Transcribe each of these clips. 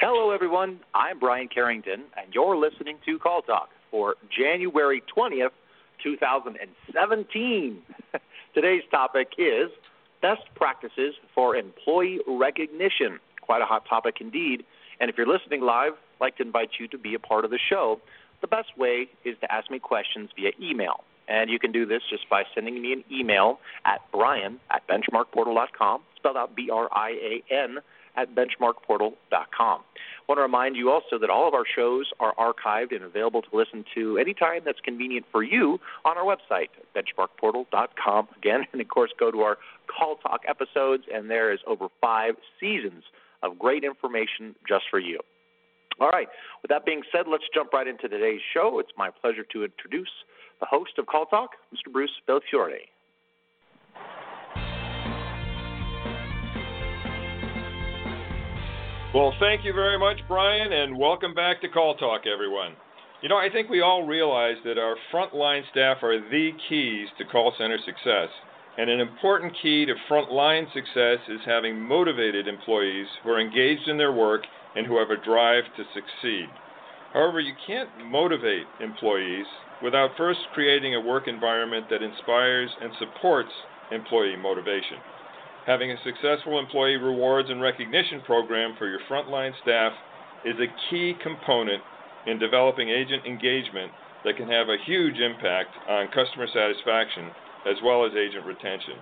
Hello, everyone. I'm Brian Carrington, and you're listening to Call Talk for January 20th, 2017. Today's topic is best practices for employee recognition. Quite a hot topic indeed. And if you're listening live, I'd like to invite you to be a part of the show. The best way is to ask me questions via email. And you can do this just by sending me an email at brian at benchmarkportal.com, spelled out B R I A N at benchmarkportal.com. I want to remind you also that all of our shows are archived and available to listen to anytime that's convenient for you on our website, benchmarkportal.com. Again, and of course, go to our Call Talk episodes, and there is over five seasons of great information just for you. All right, with that being said, let's jump right into today's show. It's my pleasure to introduce the host of Call Talk, Mr. Bruce Belfiore. Well, thank you very much, Brian, and welcome back to Call Talk, everyone. You know, I think we all realize that our frontline staff are the keys to call center success. And an important key to frontline success is having motivated employees who are engaged in their work and who have a drive to succeed. However, you can't motivate employees without first creating a work environment that inspires and supports employee motivation. Having a successful employee rewards and recognition program for your frontline staff is a key component in developing agent engagement that can have a huge impact on customer satisfaction as well as agent retention.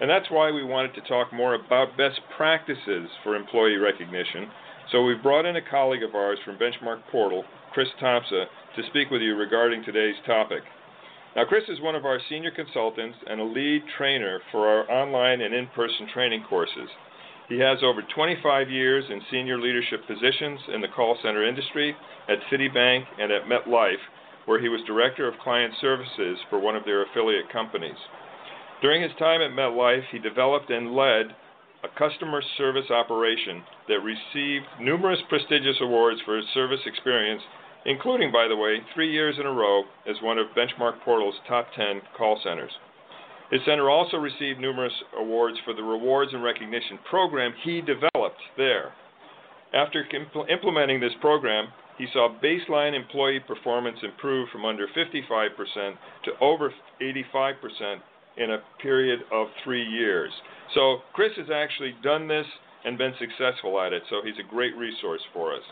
And that's why we wanted to talk more about best practices for employee recognition. So we've brought in a colleague of ours from Benchmark Portal, Chris Tomsa, to speak with you regarding today's topic. Now, Chris is one of our senior consultants and a lead trainer for our online and in person training courses. He has over 25 years in senior leadership positions in the call center industry at Citibank and at MetLife, where he was Director of Client Services for one of their affiliate companies. During his time at MetLife, he developed and led a customer service operation that received numerous prestigious awards for his service experience including, by the way, three years in a row as one of Benchmark Portal's top 10 call centers. His center also received numerous awards for the rewards and recognition program he developed there. After impl- implementing this program, he saw baseline employee performance improve from under 55% to over 85% in a period of three years. So, Chris has actually done this and been successful at it, so he's a great resource for us.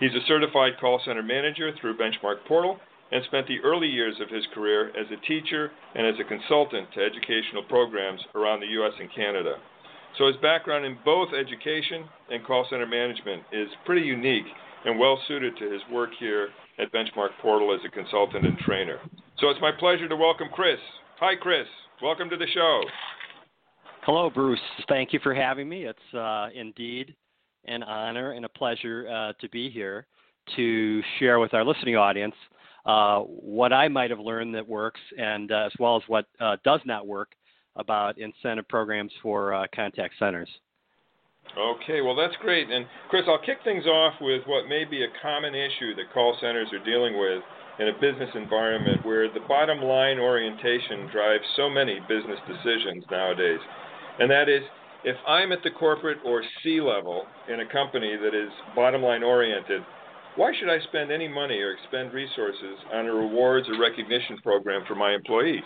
He's a certified call center manager through Benchmark Portal and spent the early years of his career as a teacher and as a consultant to educational programs around the U.S. and Canada. So his background in both education and call center management is pretty unique and well suited to his work here at Benchmark Portal as a consultant and trainer. So it's my pleasure to welcome Chris. Hi, Chris. Welcome to the show. Hello, Bruce. Thank you for having me. It's uh, indeed an honor and a pleasure uh, to be here to share with our listening audience uh, what I might have learned that works, and uh, as well as what uh, does not work about incentive programs for uh, contact centers. Okay, well, that's great. And Chris, I'll kick things off with what may be a common issue that call centers are dealing with in a business environment where the bottom line orientation drives so many business decisions nowadays. And that is if I'm at the corporate or C level in a company that is bottom line oriented, why should I spend any money or expend resources on a rewards or recognition program for my employees?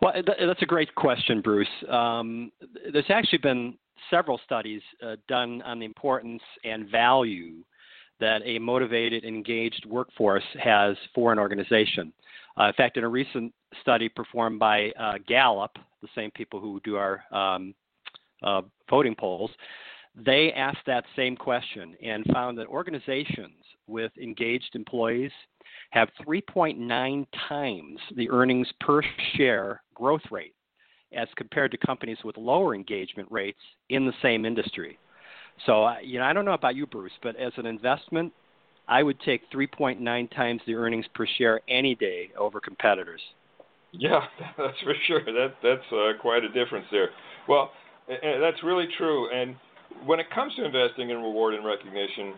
Well, that's a great question, Bruce. Um, there's actually been several studies uh, done on the importance and value that a motivated, engaged workforce has for an organization. Uh, in fact, in a recent study performed by uh, Gallup, the same people who do our um, uh, voting polls, they asked that same question and found that organizations with engaged employees have 3.9 times the earnings per share growth rate as compared to companies with lower engagement rates in the same industry. So, uh, you know, I don't know about you, Bruce, but as an investment, I would take 3.9 times the earnings per share any day over competitors. Yeah, that's for sure. That that's uh, quite a difference there. Well, that's really true. And when it comes to investing in reward and recognition,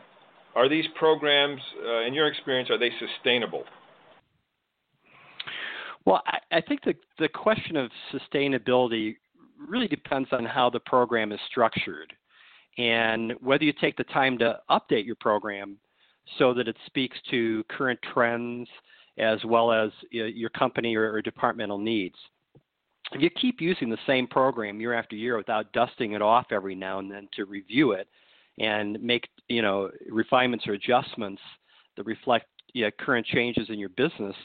are these programs, uh, in your experience, are they sustainable? Well, I, I think the the question of sustainability really depends on how the program is structured. and whether you take the time to update your program so that it speaks to current trends as well as your company or, departmental needs. If you keep using the same program year after year without dusting it off every now and then to review it and make you know refinements or adjustments that reflect you know, current changes in your business,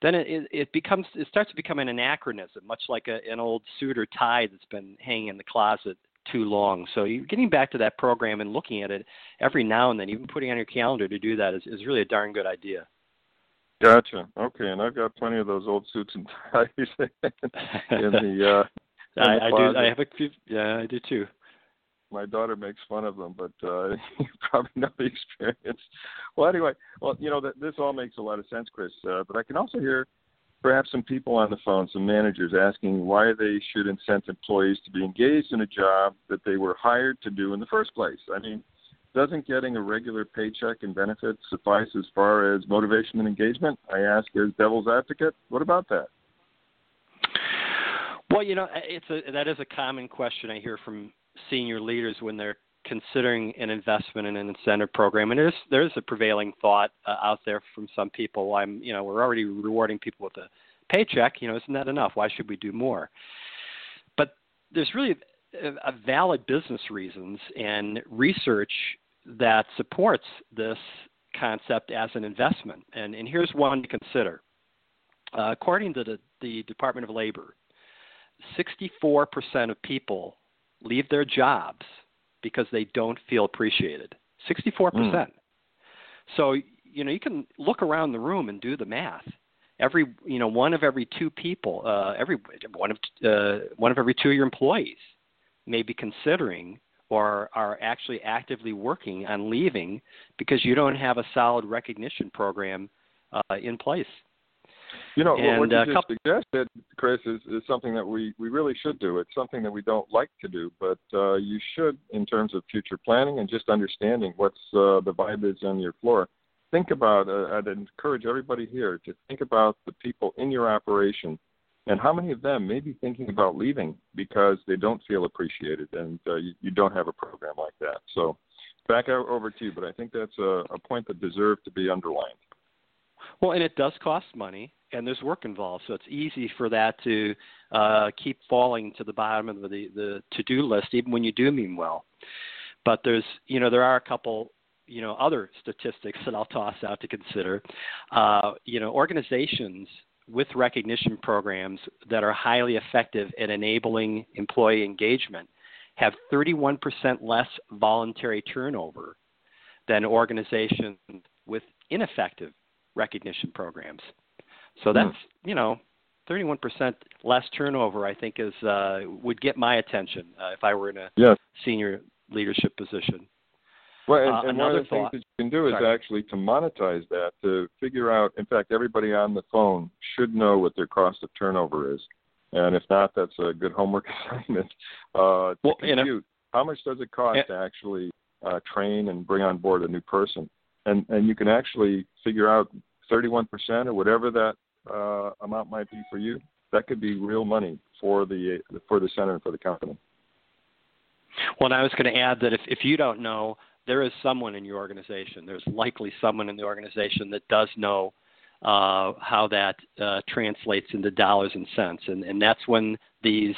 then it, it becomes it starts to become an anachronism, much like a, an old suit or tie that's been hanging in the closet too long. So you're getting back to that program and looking at it every now and then, even putting on your calendar to do that is, is really a darn good idea. Gotcha. Okay, and I've got plenty of those old suits and ties in the. Uh, I, I do. I have a few. Yeah, I do too. My daughter makes fun of them, but uh, you probably know the experience. Well, anyway, well, you know, that, this all makes a lot of sense, Chris. Uh, but I can also hear perhaps some people on the phone, some managers asking why they should incent employees to be engaged in a job that they were hired to do in the first place. I mean, doesn't getting a regular paycheck and benefits suffice as far as motivation and engagement? I ask as devil's advocate. What about that? Well, you know, it's a that is a common question I hear from senior leaders when they're considering an investment in an incentive program. And there's there's a prevailing thought uh, out there from some people. I'm you know we're already rewarding people with a paycheck. You know, isn't that enough? Why should we do more? But there's really a, a valid business reasons and research that supports this concept as an investment. And and here's one to consider. Uh, according to the, the Department of Labor, 64% of people leave their jobs because they don't feel appreciated. 64%. Mm. So, you know, you can look around the room and do the math. Every, you know, one of every two people, uh, every one of uh, one of every two of your employees may be considering or are actually actively working on leaving because you don't have a solid recognition program uh, in place. You know, and, what you uh, just couple, suggested, Chris, is, is something that we, we really should do. It's something that we don't like to do, but uh, you should, in terms of future planning and just understanding what's uh, the vibe is on your floor. Think about, uh, I'd encourage everybody here to think about the people in your operation and how many of them may be thinking about leaving because they don't feel appreciated and uh, you, you don't have a program like that. So back over to you, but I think that's a, a point that deserves to be underlined. Well, and it does cost money, and there's work involved, so it's easy for that to uh, keep falling to the bottom of the, the to-do list, even when you do mean well. But there's, you know, there are a couple, you know, other statistics that I'll toss out to consider. Uh, you know, organizations with recognition programs that are highly effective at enabling employee engagement have 31% less voluntary turnover than organizations with ineffective recognition programs. So that's you know, 31% less turnover. I think is uh, would get my attention uh, if I were in a yes. senior leadership position. Well, and, uh, and one of the thought, things that you can do is Sorry. actually to monetize that, to figure out. In fact, everybody on the phone should know what their cost of turnover is, and if not, that's a good homework assignment. Uh, well, compute, how much does it cost to actually uh, train and bring on board a new person? And and you can actually figure out 31% or whatever that uh, amount might be for you, that could be real money for the for the center and for the company. Well, and I was going to add that if, if you don't know, there is someone in your organization. There's likely someone in the organization that does know uh, how that uh, translates into dollars and cents, and, and that's when these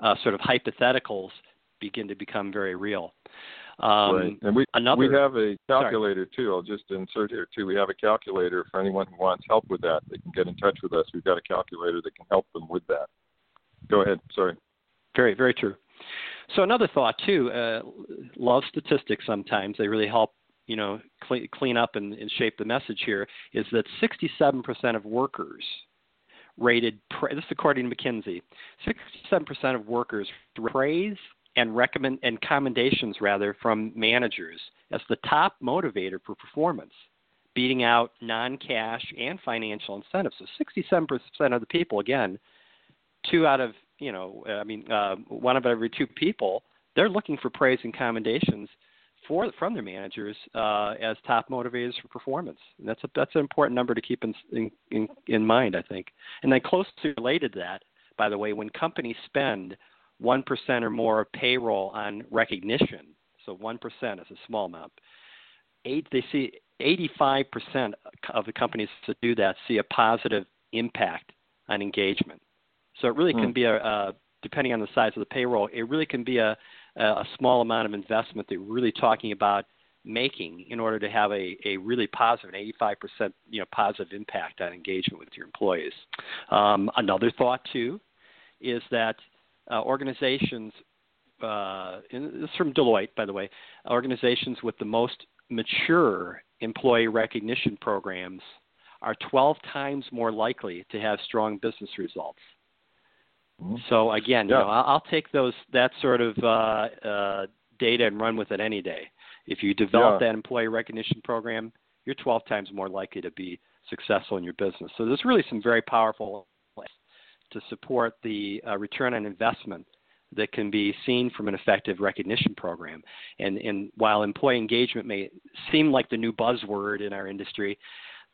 uh, sort of hypotheticals begin to become very real. Um, right. And we another, we have a calculator sorry. too. I'll just insert here too. We have a calculator for anyone who wants help with that. They can get in touch with us. We've got a calculator that can help them with that. Go ahead. Sorry. Very very true. So another thought too. Uh, love statistics sometimes. They really help you know clean, clean up and, and shape the message here. Is that 67% of workers rated this is according to McKinsey. 67% of workers praise and recommend and commendations rather from managers as the top motivator for performance, beating out non-cash and financial incentives. So 67% of the people, again, two out of you know, I mean, uh, one of every two people, they're looking for praise and commendations for from their managers uh, as top motivators for performance. And that's a, that's an important number to keep in, in in mind, I think. And then closely related to that, by the way, when companies spend 1% or more of payroll on recognition, so 1% is a small amount. Eight, they see 85% of the companies that do that see a positive impact on engagement. So it really can hmm. be a, a, depending on the size of the payroll, it really can be a, a small amount of investment that we're really talking about making in order to have a, a really positive, an 85% you know, positive impact on engagement with your employees. Um, another thought, too, is that uh, organizations, uh, this is from Deloitte, by the way, organizations with the most mature employee recognition programs are 12 times more likely to have strong business results. Mm-hmm. So again, yeah. you know, I'll, I'll, take those that sort of uh, uh, data and run with it any day. If you develop yeah. that employee recognition program, you're 12 times more likely to be successful in your business. So there's really some very powerful ways to support the uh, return on investment that can be seen from an effective recognition program. And, and while employee engagement may seem like the new buzzword in our industry,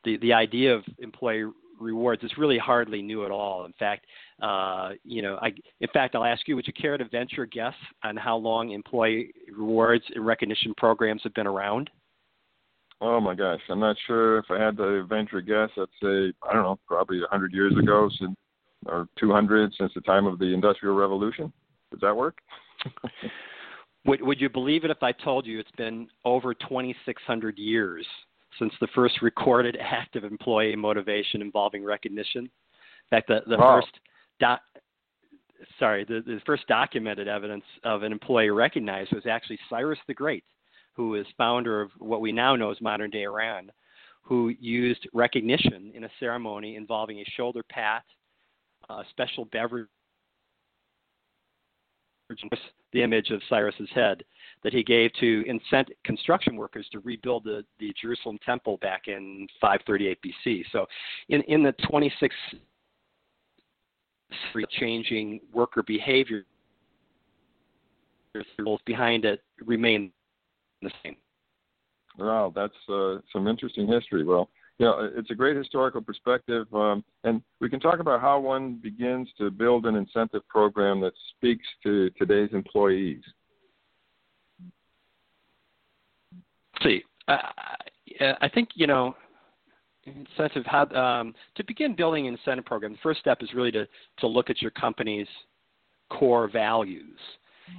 the, the idea of employee rewards is really hardly new at all. In fact, uh, you know, I, in fact, I'll ask you: Would you care to venture a guess on how long employee rewards and recognition programs have been around? Oh my gosh, I'm not sure if I had to venture a guess. I'd say I don't know, probably 100 years ago, since, or 200 since the time of the Industrial Revolution. Does that work? would Would you believe it if I told you it's been over 2,600 years since the first recorded act of employee motivation involving recognition? In fact, the the wow. first doc, sorry, the, the first documented evidence of an employee recognized was actually Cyrus the Great, who is founder of what we now know as modern day Iran, who used recognition in a ceremony involving a shoulder pat, a special beverage the image of Cyrus's head that he gave to incent construction workers to rebuild the, the Jerusalem temple back in 538 BC. So, in, in the 26 changing worker behavior, rules behind it remain the same. Wow, that's uh, some interesting history. Well, know, it's a great historical perspective, um, and we can talk about how one begins to build an incentive program that speaks to today's employees. See, I think you know, incentive how um, to begin building an incentive program. The first step is really to to look at your company's core values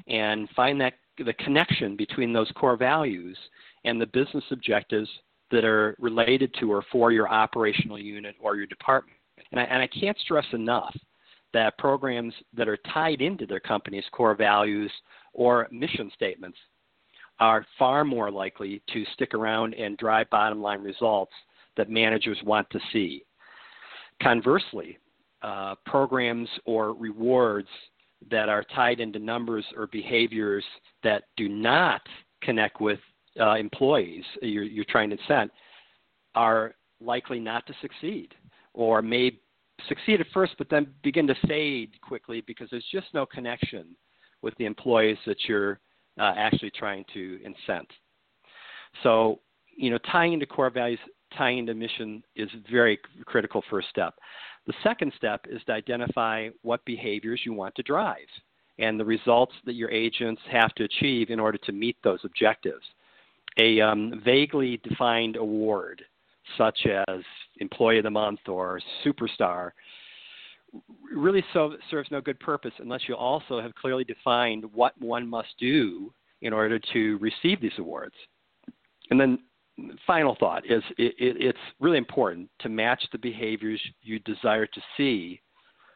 and find that the connection between those core values and the business objectives that are related to or for your operational unit or your department. And I, and I can't stress enough that programs that are tied into their company's core values or mission statements are far more likely to stick around and drive bottom line results that managers want to see. Conversely, uh, programs or rewards that are tied into numbers or behaviors that do not connect with uh, employees you're, you're trying to incent are likely not to succeed or may succeed at first but then begin to fade quickly because there's just no connection with the employees that you're uh, actually trying to incent. So, you know, tying into core values, tying into mission is very critical first step. The second step is to identify what behaviors you want to drive and the results that your agents have to achieve in order to meet those objectives. A um, vaguely defined award, such as Employee of the Month or Superstar, really so, serves no good purpose unless you also have clearly defined what one must do in order to receive these awards. And then, final thought is it, it, it's really important to match the behaviors you desire to see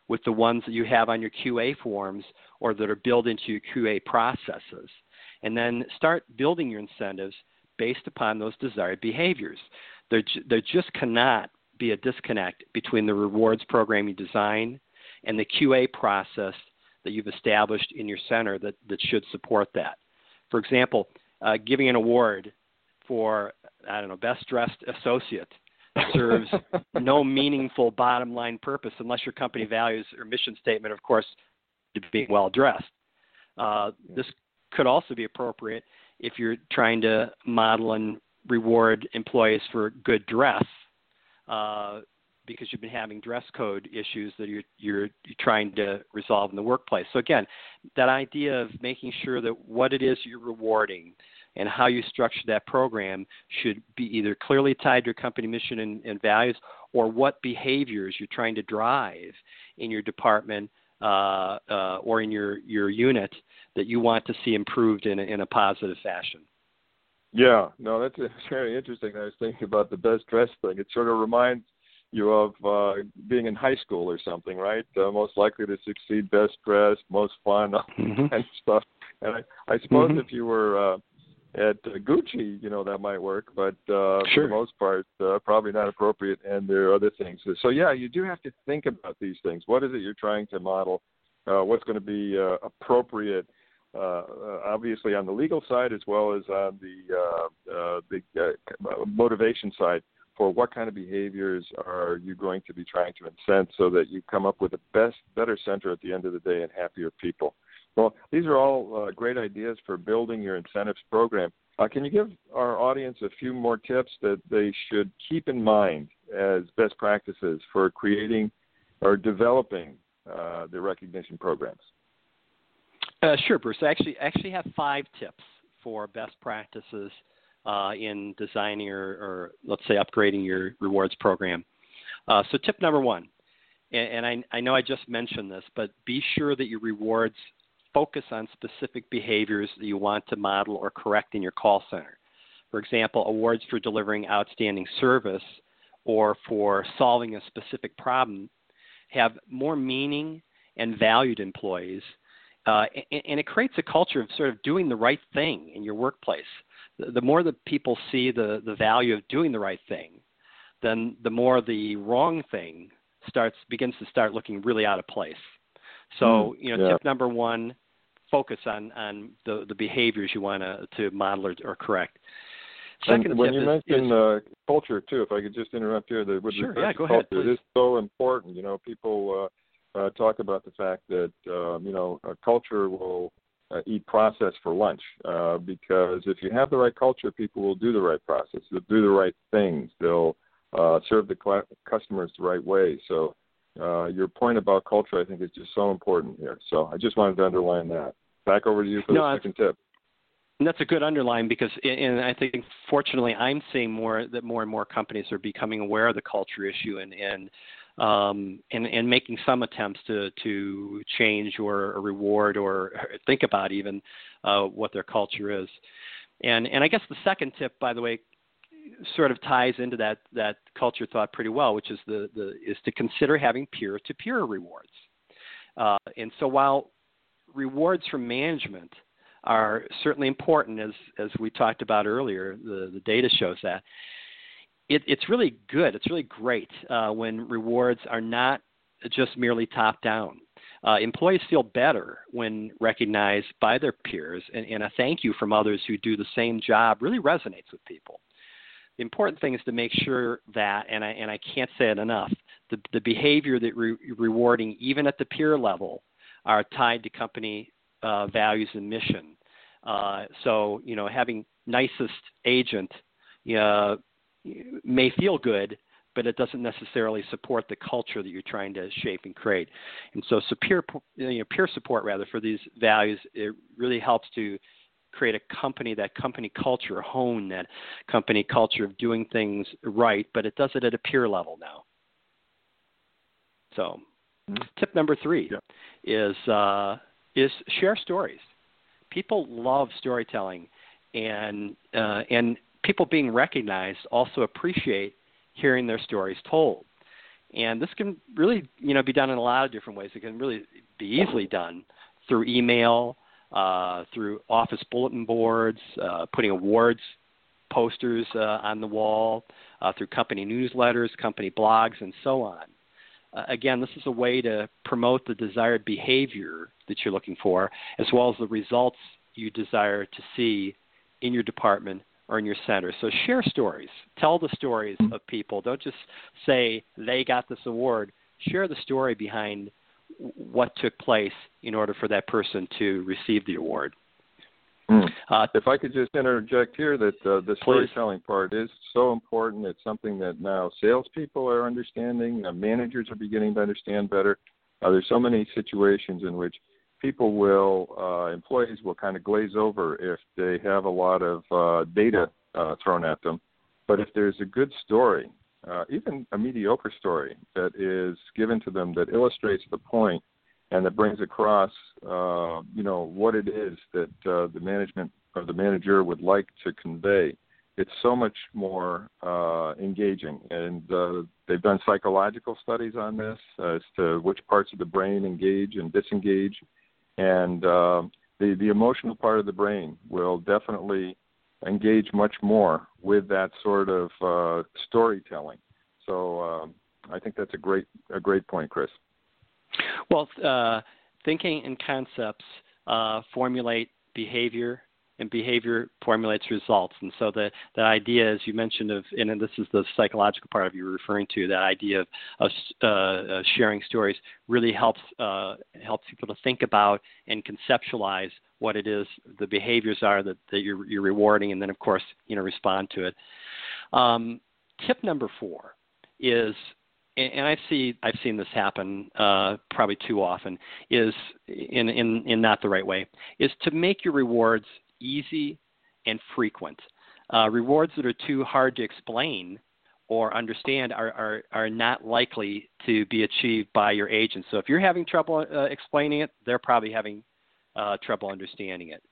with the ones that you have on your QA forms or that are built into your QA processes. And then start building your incentives based upon those desired behaviors. There, there just cannot be a disconnect between the rewards program you design and the QA process that you've established in your center that, that should support that. For example, uh, giving an award for, I don't know, best dressed associate serves no meaningful bottom line purpose unless your company values or mission statement, of course, to being well dressed. Uh, this could also be appropriate if you're trying to model and reward employees for good dress uh, because you've been having dress code issues that you're, you're, you're trying to resolve in the workplace. So again, that idea of making sure that what it is you're rewarding and how you structure that program should be either clearly tied to your company mission and, and values or what behaviors you're trying to drive in your department uh, uh, or in your, your unit that you want to see improved in a, in a positive fashion. Yeah, no, that's very interesting. I was thinking about the best dress thing. It sort of reminds you of uh, being in high school or something, right? Uh, most likely to succeed, best dressed, most fun, mm-hmm. and stuff. And I, I suppose mm-hmm. if you were uh, at uh, Gucci, you know that might work, but uh, sure. for the most part, uh, probably not appropriate. And there are other things. So yeah, you do have to think about these things. What is it you're trying to model? Uh, what's going to be uh, appropriate? Uh, uh, obviously, on the legal side as well as on the uh, uh, the motivation side for what kind of behaviors are you going to be trying to incent so that you come up with the best, better center at the end of the day and happier people. Well, these are all uh, great ideas for building your incentives program. Uh, can you give our audience a few more tips that they should keep in mind as best practices for creating or developing uh, the recognition programs? Uh, sure, Bruce. I actually actually have five tips for best practices uh, in designing or, or, let's say upgrading your rewards program. Uh, so tip number one, and, and I, I, know I just mentioned this, but be sure that your rewards focus on specific behaviors that you want to model or correct in your call center. For example, awards for delivering outstanding service or for solving a specific problem have more meaning and valued employees. Uh, and, and, it creates a culture of sort of doing the right thing in your workplace the more that people see the, the value of doing the right thing, then the more the wrong thing starts begins to start looking really out of place. So, mm, you know, yeah. tip number one, focus on, on the, the behaviors you want to, to model or, or correct. Second and when you is, mention uh, culture too, if I could just interrupt here, that with sure, yeah, go culture, ahead, it is so important. You know, people uh, uh, talk about the fact that um, you know a culture will uh, eat process for lunch uh, because if you have the right culture, people will do the right process. They'll do the right things. They'll uh, serve the cl- customers the right way. So uh, your point about culture, I think, is just so important here. So I just wanted to underline that. Back over to you for no, the second tip. And that's a good underline because, and I think, fortunately, I'm seeing more that more and more companies are becoming aware of the culture issue and and um, and, and making some attempts to, to change or, reward or think about even uh, what their culture is. And, and I guess the second tip, by the way, sort of ties into that, that culture thought pretty well, which is, the, the, is to consider having peer to peer rewards. Uh, and so while rewards from management are certainly important, as, as we talked about earlier, the, the data shows that it, it's really good. It's really great uh, when rewards are not just merely top down. Uh, employees feel better when recognized by their peers, and, and, a thank you from others who do the same job really resonates with people. The important thing is to make sure that, and I, and I can't say it enough, the, the behavior that re- rewarding, even at the peer level, are tied to company uh, values and mission. Uh, so, you know, having nicest agent uh, may feel good, but it doesn't necessarily support the culture that you're trying to shape and create. And so, so peer, you know, peer support rather for these values, it really helps to create a company, that company culture, hone that company culture of doing things right, but it does it at a peer level now. So, mm-hmm. tip number three yeah. is uh, is share stories. People love storytelling, and uh, and people being recognized also appreciate hearing their stories told. And this can really, you know, be done in a lot of different ways. It can really be easily done through email, uh, through office bulletin boards, uh, putting awards posters uh, on the wall, uh, through company newsletters, company blogs, and so on. Uh, again, this is a way to promote the desired behavior that you're looking for, as well as the results you desire to see in your department or in your center. So share stories. Tell the stories of people. Don't just say they got this award. Share the story behind what took place in order for that person to receive the award. Mm. Uh, if I could just interject here, that uh, the storytelling part is so important. It's something that now salespeople are understanding, managers are beginning to understand better. Uh, there's so many situations in which people will, uh, employees will kind of glaze over if they have a lot of uh, data uh, thrown at them. But if there's a good story, uh, even a mediocre story that is given to them that illustrates the point and that brings across, uh, you know, what it is that uh, the management or the manager would like to convey, it's so much more uh, engaging. And uh, they've done psychological studies on this as to which parts of the brain engage and disengage, and uh, the the emotional part of the brain will definitely engage much more with that sort of uh, storytelling. So um, I think that's a great a great point, Chris. Well, uh, thinking and concepts uh, formulate behavior, and behavior formulates results. And so the the idea, as you mentioned, of and this is the psychological part of you referring to, that idea of, of uh, sharing stories really helps uh, helps people to think about and conceptualize what it is the behaviors are that, that you're, you're rewarding, and then of course you know respond to it. Um, tip number four is and I see I've seen this happen uh, probably too often is in, in in not the right way is to make your rewards easy and frequent. Uh, rewards that are too hard to explain or understand are, are, are not likely to be achieved by your agent. So if you're having trouble uh, explaining it, they're probably having uh, trouble understanding it.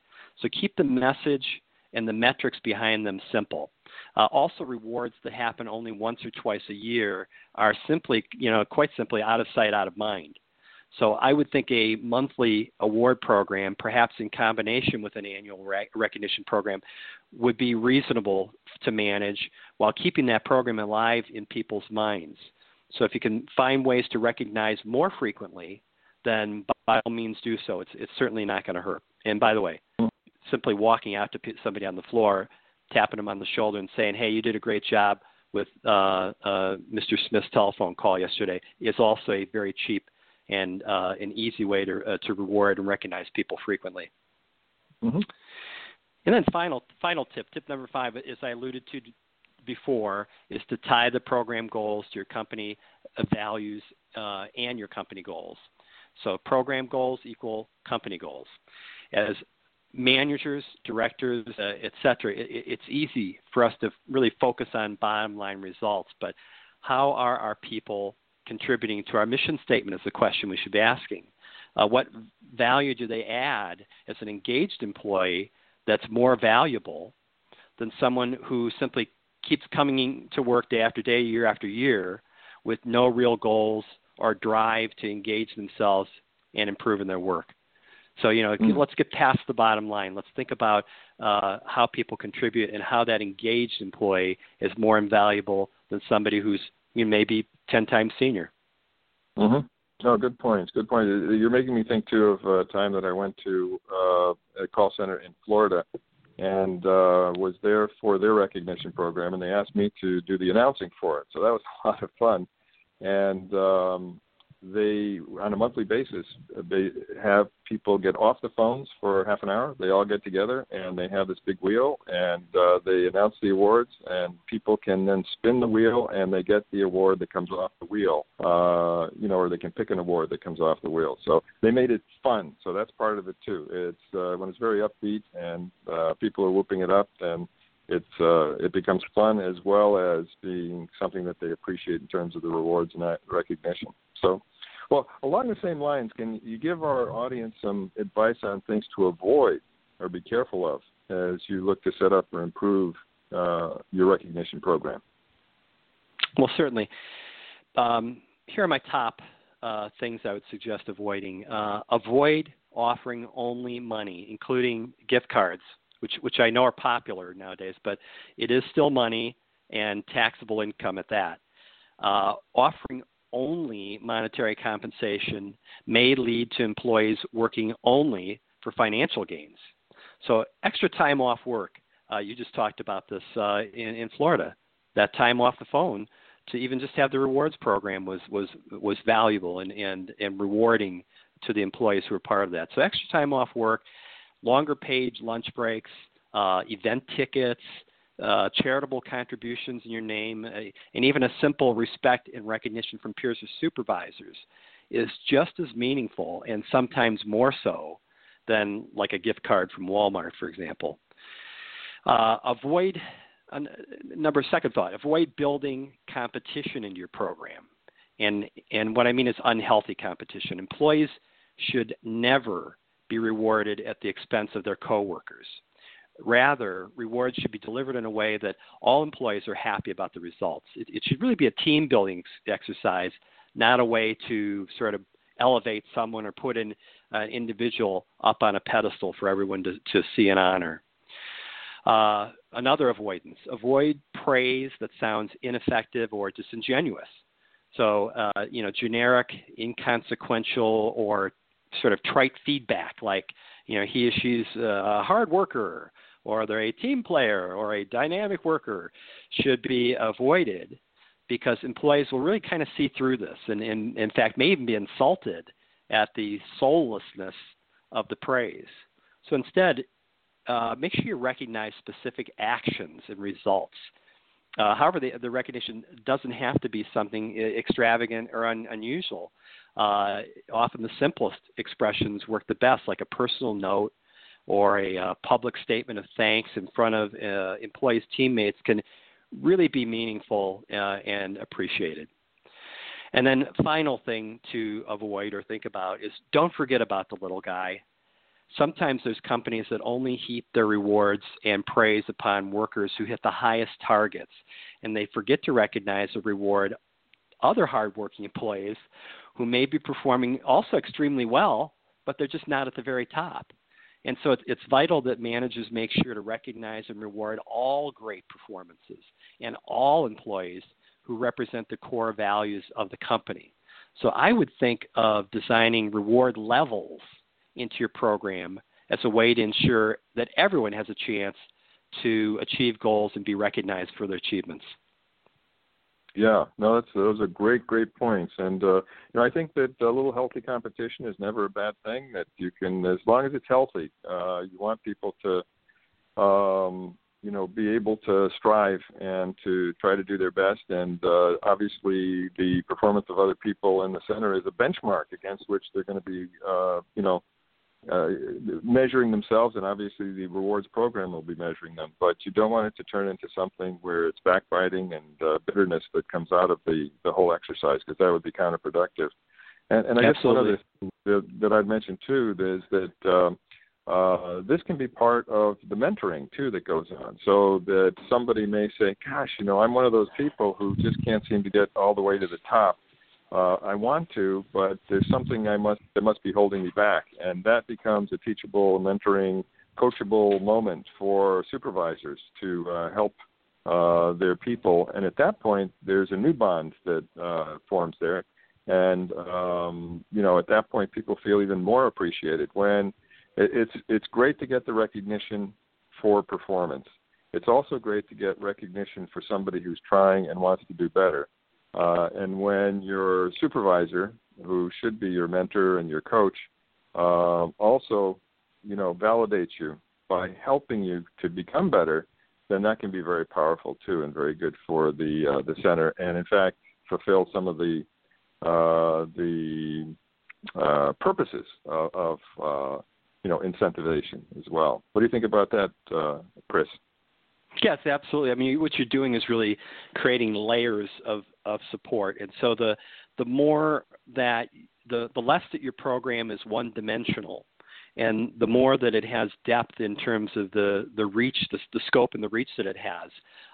So keep the message and the metrics behind them simple. Uh, also, rewards that happen only once or twice a year are simply, you know, quite simply out of sight, out of mind. So I would think a monthly award program, perhaps in combination with an annual rec- recognition program, would be reasonable to manage while keeping that program alive in people's minds. So if you can find ways to recognize more frequently, then by all means do so. It's, it's certainly not going to hurt. And by the way, simply walking out to somebody on the floor, tapping them on the shoulder and saying, "Hey, you did a great job with uh, uh, Mr. Smith's telephone call yesterday," is also a very cheap and uh, an easy way to uh, to reward and recognize people frequently. Mm-hmm. And then final final tip, tip number five, as I alluded to before, is to tie the program goals to your company uh, values uh, and your company goals. So program goals equal company goals. As managers, directors, uh, et cetera, it, it's easy for us to really focus on bottom line results, but how are our people contributing to our mission statement is the question we should be asking. Uh, what value do they add as an engaged employee that's more valuable than someone who simply keeps coming to work day after day, year after year, with no real goals or drive to engage themselves and improve in their work? So, you know, mm. let's get past the bottom line. Let's think about uh, how people contribute and how that engaged employee is more invaluable than somebody who's you may be 10 times senior. Mm-hmm. Oh, good point. Good point. You're making me think too of a time that I went to uh, a call center in Florida and uh, was there for their recognition program, and they asked me to do the announcing for it. So that was a lot of fun. And um, they on a monthly basis they have people get off the phones for half an hour. They all get together and they have this big wheel and uh, they announce the awards and people can then spin the wheel and they get the award that comes off the wheel uh you know or they can pick an award that comes off the wheel. So they made it fun. So that's part of it too. It's uh, when it's very upbeat and uh, people are whooping it up and it's uh, it becomes fun as well as being something that they appreciate in terms of the rewards and recognition. So well, along the same lines, can you give our audience some advice on things to avoid or be careful of as you look to set up or improve uh, your recognition program? Well, certainly. Um, here are my top uh, things I would suggest avoiding. Uh, avoid offering only money, including gift cards, which which I know are popular nowadays, but it is still money and taxable income at that. Uh, offering only monetary compensation may lead to employees working only for financial gains. So, extra time off work, uh, you just talked about this uh, in, in Florida. That time off the phone to even just have the rewards program was, was, was valuable and, and, and rewarding to the employees who were part of that. So, extra time off work, longer paid lunch breaks, uh, event tickets, uh, charitable contributions in your name, uh, and even a simple respect and recognition from peers or supervisors is just as meaningful and sometimes more so than like a gift card from Walmart, for example. Uh, avoid uh, number second thought: avoid building competition into your program, and and what I mean is unhealthy competition. Employees should never be rewarded at the expense of their coworkers. Rather, rewards should be delivered in a way that all employees are happy about the results. It, it should really be a team building exercise, not a way to sort of elevate someone or put an individual up on a pedestal for everyone to, to see and honor. Uh, another avoidance avoid praise that sounds ineffective or disingenuous. So, uh, you know, generic, inconsequential, or sort of trite feedback like, you know, he or she's a hard worker, or they're a team player, or a dynamic worker should be avoided because employees will really kind of see through this and, and in fact, may even be insulted at the soullessness of the praise. So instead, uh, make sure you recognize specific actions and results. Uh, however, the, the, recognition doesn't have to be something extravagant or un, unusual. Uh, often the simplest expressions work the best, like a personal note or a uh, public statement of thanks in front of uh, employees' teammates can really be meaningful uh, and appreciated. And then, final thing to avoid or think about is don't forget about the little guy. Sometimes there's companies that only heap their rewards and praise upon workers who hit the highest targets, and they forget to recognize or reward other hardworking employees who may be performing also extremely well, but they're just not at the very top. And so it's, it's vital that managers make sure to recognize and reward all great performances and all employees who represent the core values of the company. So I would think of designing reward levels into your program as a way to ensure that everyone has a chance to achieve goals and be recognized for their achievements. Yeah, no, that's those are great, great points, and uh, you know I think that a little healthy competition is never a bad thing. That you can, as long as it's healthy, uh, you want people to, um, you know, be able to strive and to try to do their best. And uh, obviously, the performance of other people in the center is a benchmark against which they're going to be, uh, you know, uh, measuring themselves, and obviously the rewards program will be measuring them. But you don't want it to turn into something where it's backbiting and uh, bitterness that comes out of the the whole exercise, because that would be counterproductive. And, and I guess one other thing that, that I'd mention too is that um, uh, this can be part of the mentoring too that goes on. So that somebody may say, "Gosh, you know, I'm one of those people who just can't seem to get all the way to the top." Uh, I want to, but there's something I must that must be holding me back, and that becomes a teachable, mentoring, coachable moment for supervisors to uh, help uh, their people. And at that point, there's a new bond that uh, forms there, and um, you know, at that point, people feel even more appreciated. When it, it's it's great to get the recognition for performance. It's also great to get recognition for somebody who's trying and wants to do better uh, and when your supervisor, who should be your mentor and your coach, uh, also, you know, validates you by helping you to become better, then that can be very powerful too, and very good for the uh, the center. And in fact, fulfill some of the uh, the uh, purposes of, of uh, you know incentivization as well. What do you think about that, Chris? Yes, absolutely. I mean, what you're doing is really creating layers of, of support, and so the the more that the the less that your program is one dimensional, and the more that it has depth in terms of the the reach, the, the scope, and the reach that it has,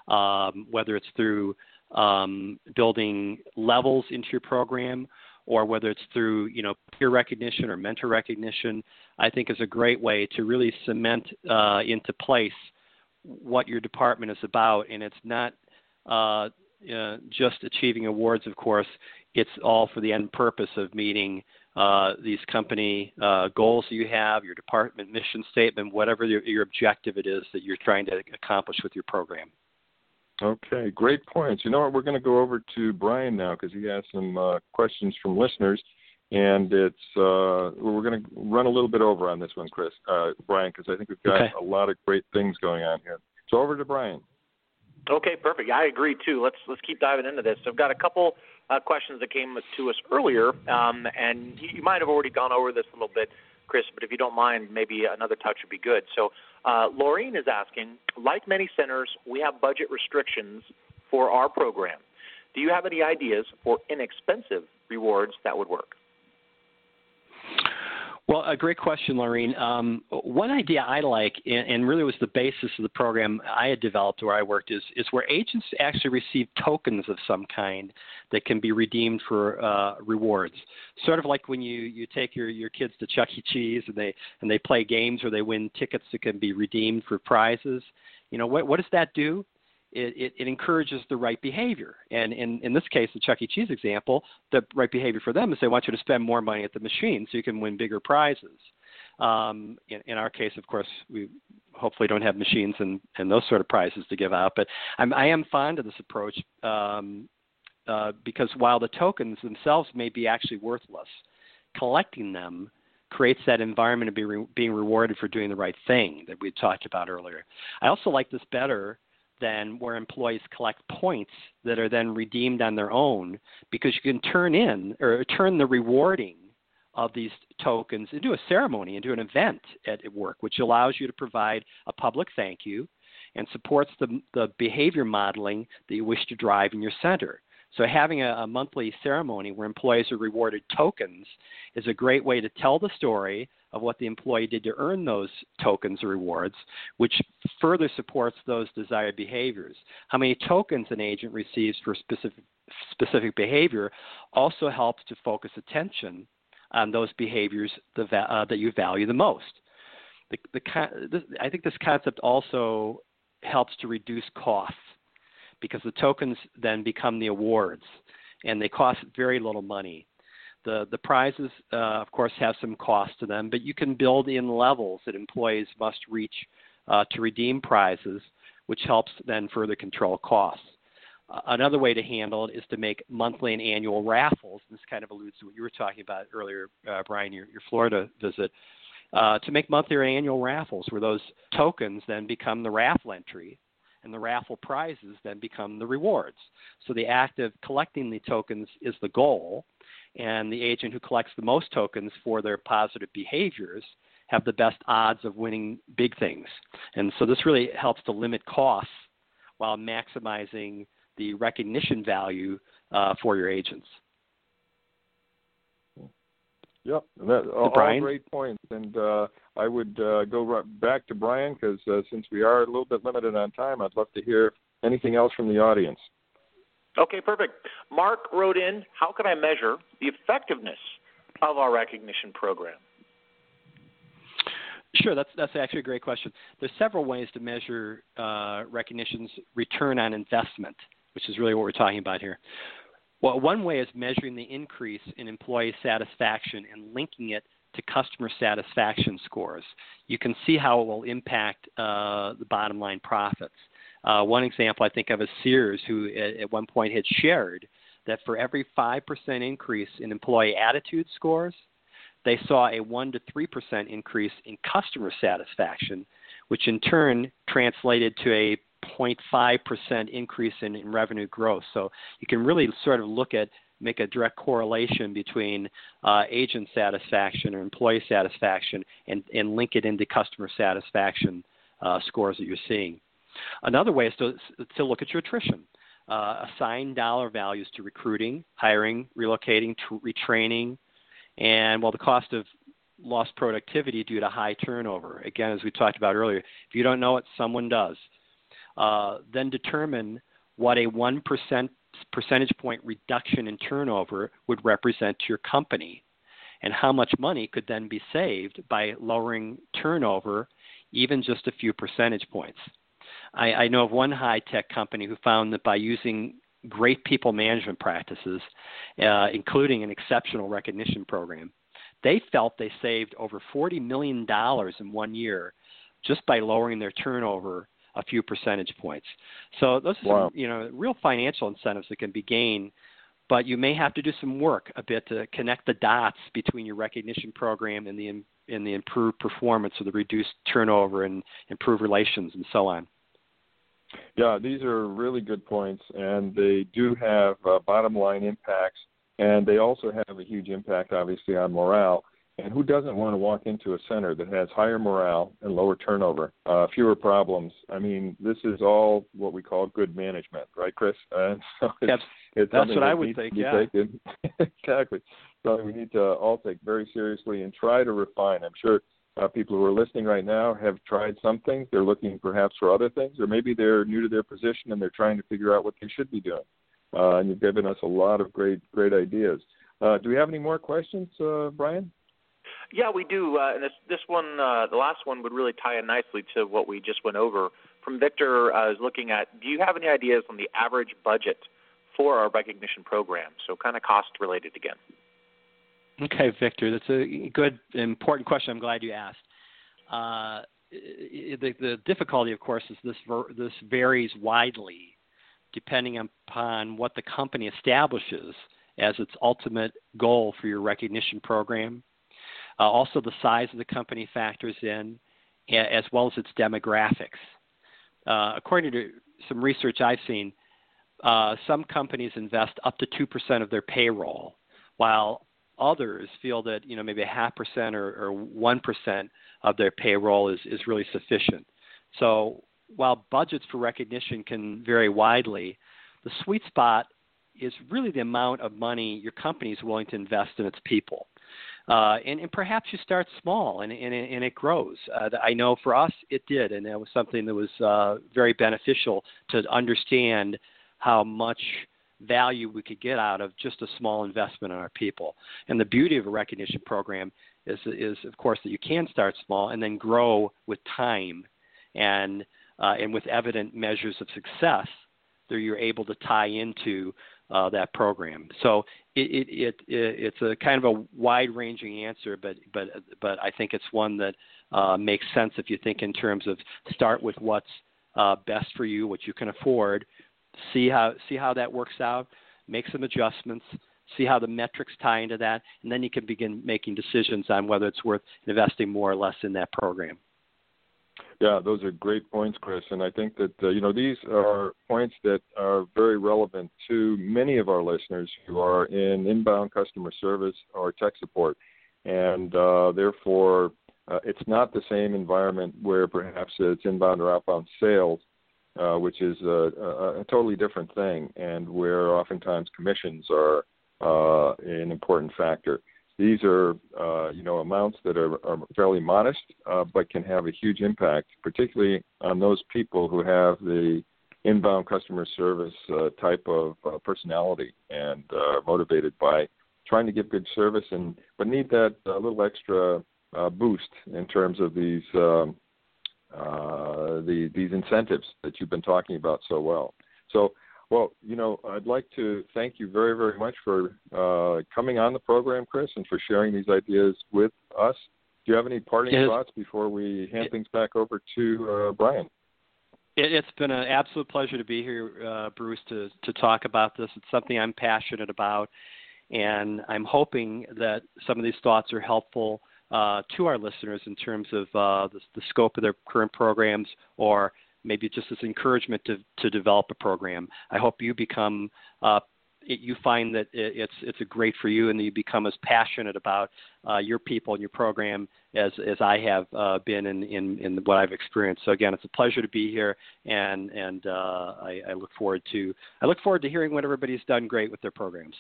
um, whether it's through um, building levels into your program or whether it's through you know peer recognition or mentor recognition, I think is a great way to really cement uh, into place what your department is about, and it's not uh, uh, just achieving awards. Of course, it's all for the end purpose of meeting uh, these company uh, goals you have, your department mission statement, whatever your, your objective it is that you're trying to accomplish with your program. Okay, great points. You know what? We're going to go over to Brian now because he has some uh, questions from listeners. And it's uh, we're going to run a little bit over on this one, Chris, uh, Brian, because I think we've got okay. a lot of great things going on here. So over to Brian. Okay, perfect. I agree too. Let's let's keep diving into this. I've got a couple uh, questions that came to us earlier, um, and you might have already gone over this a little bit, Chris. But if you don't mind, maybe another touch would be good. So, uh, Laureen is asking, like many centers, we have budget restrictions for our program. Do you have any ideas for inexpensive rewards that would work? Well, a great question, Laureen. Um, one idea I like, and, and, really was the basis of the program I had developed where I worked, is, is where agents actually receive tokens of some kind that can be redeemed for uh, rewards. Sort of like when you, you take your, your kids to Chuck E. Cheese and they and they play games or they win tickets that can be redeemed for prizes. You know what what does that do? It, it, it, encourages the right behavior. And in, in this case, the Chuck E. Cheese example, the right behavior for them is they want you to spend more money at the machine so you can win bigger prizes. Um, in, in, our case, of course, we hopefully don't have machines and, and those sort of prizes to give out. But I'm, I am fond of this approach um, uh, because while the tokens themselves may be actually worthless, collecting them creates that environment of re- being rewarded for doing the right thing that we talked about earlier. I also like this better than where employees collect points that are then redeemed on their own because you can turn in or turn the rewarding of these tokens into a ceremony, into an event at work, which allows you to provide a public thank you and supports the, the behavior modeling that you wish to drive in your center. So, having a, a, monthly ceremony where employees are rewarded tokens is a great way to tell the story of what the employee did to earn those tokens or rewards, which further supports those desired behaviors. How many tokens an agent receives for specific, specific behavior also helps to focus attention on those behaviors the, uh, that you value the most. The, the, I think this concept also helps to reduce costs because the tokens then become the awards and they cost very little money. The the prizes, uh, of course, have some cost to them, but you can build in levels that employees must reach uh, to redeem prizes, which helps then further control costs. Uh, another way to handle it is to make monthly and annual raffles. This kind of alludes to what you were talking about earlier, uh, Brian, your, your Florida visit. Uh, to make monthly or annual raffles where those tokens then become the raffle entry and the raffle prizes then become the rewards. So the act of collecting the tokens is the goal, and the agent who collects the most tokens for their positive behaviors have the best odds of winning big things. And so this really helps to limit costs while maximizing the recognition value uh, for your agents. Yep, that, all, all great points. And uh, I would uh, go right back to Brian because uh, since we are a little bit limited on time, I'd love to hear anything else from the audience. Okay, perfect. Mark wrote in, how can I measure the effectiveness of our recognition program? Sure, that's that's actually a great question. There's several ways to measure uh, recognition's return on investment, which is really what we're talking about here. Well, one way is measuring the increase in employee satisfaction and linking it to customer satisfaction scores. You can see how it will impact uh, the bottom line profits. Uh, one example I think of is Sears, who at, at one point had shared that for every 5% increase in employee attitude scores, they saw a 1 to 3% increase in customer satisfaction, which in turn translated to a 0.5% increase in, in revenue growth. So you can really sort of look at make a direct correlation between uh, agent satisfaction or employee satisfaction and, and link it into customer satisfaction uh, scores that you're seeing. Another way is to, to look at your attrition. Uh, assign dollar values to recruiting, hiring, relocating, retraining, and while the cost of lost productivity due to high turnover. Again, as we talked about earlier, if you don't know it, someone does. Uh, then determine what a 1% percentage point reduction in turnover would represent to your company and how much money could then be saved by lowering turnover even just a few percentage points. I, I know of one high tech company who found that by using great people management practices, uh, including an exceptional recognition program, they felt they saved over $40 million in one year just by lowering their turnover a few percentage points. So those are wow. some, you know real financial incentives that can be gained but you may have to do some work a bit to connect the dots between your recognition program and the in the improved performance or the reduced turnover and improved relations and so on. Yeah, these are really good points, and they do have uh, bottom line impacts, and they also have a huge impact, obviously, on morale. And who doesn't want to walk into a center that has higher morale and lower turnover, uh, fewer problems? I mean, this is all what we call good management, right, Chris? Uh, so it's, it's that's what I would think. Yeah, exactly. Something we need to all take very seriously and try to refine. I'm sure uh, people who are listening right now have tried some things. They're looking perhaps for other things, or maybe they're new to their position and they're trying to figure out what they should be doing. Uh, and you've given us a lot of great, great ideas. Uh, do we have any more questions, uh, Brian? Yeah, we do. Uh, and this this one, uh, the last one, would really tie in nicely to what we just went over. From Victor, uh, is looking at. Do you have any ideas on the average budget for our recognition program? So, kind of cost related again. Okay, Victor, that's a good, important question. I'm glad you asked. Uh, the, the difficulty, of course, is this ver- this varies widely depending upon what the company establishes as its ultimate goal for your recognition program. Uh, also, the size of the company factors in, as well as its demographics. Uh, according to some research I've seen, uh, some companies invest up to 2% of their payroll, while others feel that you know maybe a half percent or one percent of their payroll is, is really sufficient. So while budgets for recognition can vary widely, the sweet spot is really the amount of money your company is willing to invest in its people. Uh, and, and perhaps you start small and, and, and it grows. Uh, I know for us it did, and that was something that was uh, very beneficial to understand how much value we could get out of just a small investment in our people. And the beauty of a recognition program is, is of course, that you can start small and then grow with time and, uh, and with evident measures of success that you're able to tie into uh, that program. So it, it, it, it's a kind of a wide-ranging answer, but but but I think it's one that uh, makes sense if you think in terms of start with what's uh, best for you, what you can afford, see how see how that works out, make some adjustments, see how the metrics tie into that, and then you can begin making decisions on whether it's worth investing more or less in that program. Yeah, those are great points, Chris, and I think that uh, you know these are points that are very relevant to many of our listeners who are in inbound customer service or tech support, and uh, therefore uh, it's not the same environment where perhaps it's inbound or outbound sales uh, which is a, a, a, totally different thing, and where oftentimes commissions are uh, an important factor. These are, uh, you know, amounts that are, are fairly modest, uh, but can have a huge impact, particularly on those people who have the inbound customer service uh, type of personality and are motivated by trying to give good service, and but need that little extra boost in terms of these um, uh, the these incentives that you've been talking about so well. So, well, you know, I'd like to thank you very, very much for uh, coming on the program, Chris, and for sharing these ideas with us. Do you have any parting yes. thoughts before we hand things back over to uh, Brian? It, has been an absolute pleasure to be here, uh, Bruce, to, to talk about this. It's something I'm passionate about, and I'm hoping that some of these thoughts are helpful uh, to our listeners in terms of uh, the, the, scope of their current programs or maybe just as encouragement to, to develop a program. I hope you become uh, it, you find that it, it's it's a great for you and you become as passionate about uh, your people and your program as as I have uh, been in, in, in what I've experienced. So again, it's a pleasure to be here, and and uh, I, I, look forward to I look forward to hearing what everybody's done great with their programs.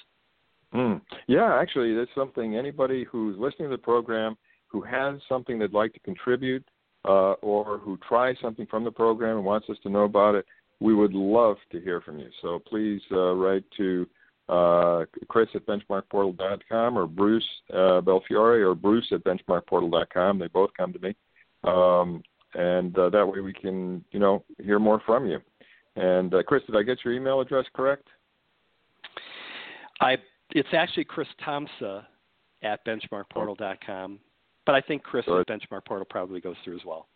Mm. Yeah, actually, that's something anybody who's listening to the program who has something they'd like to contribute uh, or who tries something from the program and wants us to know about it, we would love to hear from you. So please uh, write to uh, Chris at benchmarkportal.com or Bruce uh, Belfiore or Bruce at benchmarkportal.com. They both come to me. Um, and uh, that way we can, you know, hear more from you. And uh, Chris, did I get your email address correct? I it's actually Chris Tomsa at benchmarkportal.com, but I think Chris so at BenchmarkPortal probably goes through as well.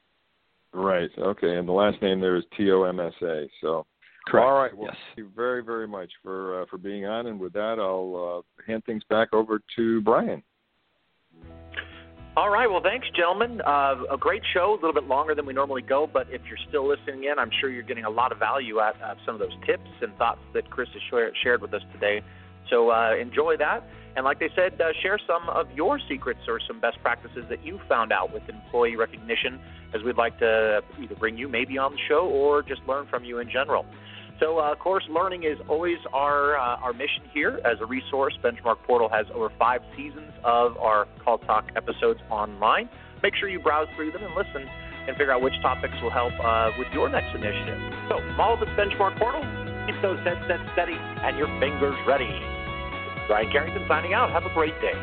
Right. Okay. And the last name there is T O M S A. So, Correct. All right. Well, yes. thank you very, very much for uh, for being on. And with that, I'll uh, hand things back over to Brian. All right. Well, thanks, gentlemen. Uh, a great show, a little bit longer than we normally go, but if you're still listening in, I'm sure you're getting a lot of value out of some of those tips and thoughts that Chris has shared with us today. So uh, enjoy that. And like they said, uh, share some of your secrets or some best practices that you found out with employee recognition, as we'd like to either bring you maybe on the show or just learn from you in general. So, uh, of course, learning is always our uh, our mission here. As a resource, BenchmarkPortal has over five seasons of our CallTalk episodes online. Make sure you browse through them and listen and figure out which topics will help uh, with your next initiative. So, from all of BenchmarkPortal, keep those headsets steady and your fingers ready. Brian Carrington signing out. Have a great day.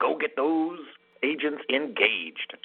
Go get those agents engaged.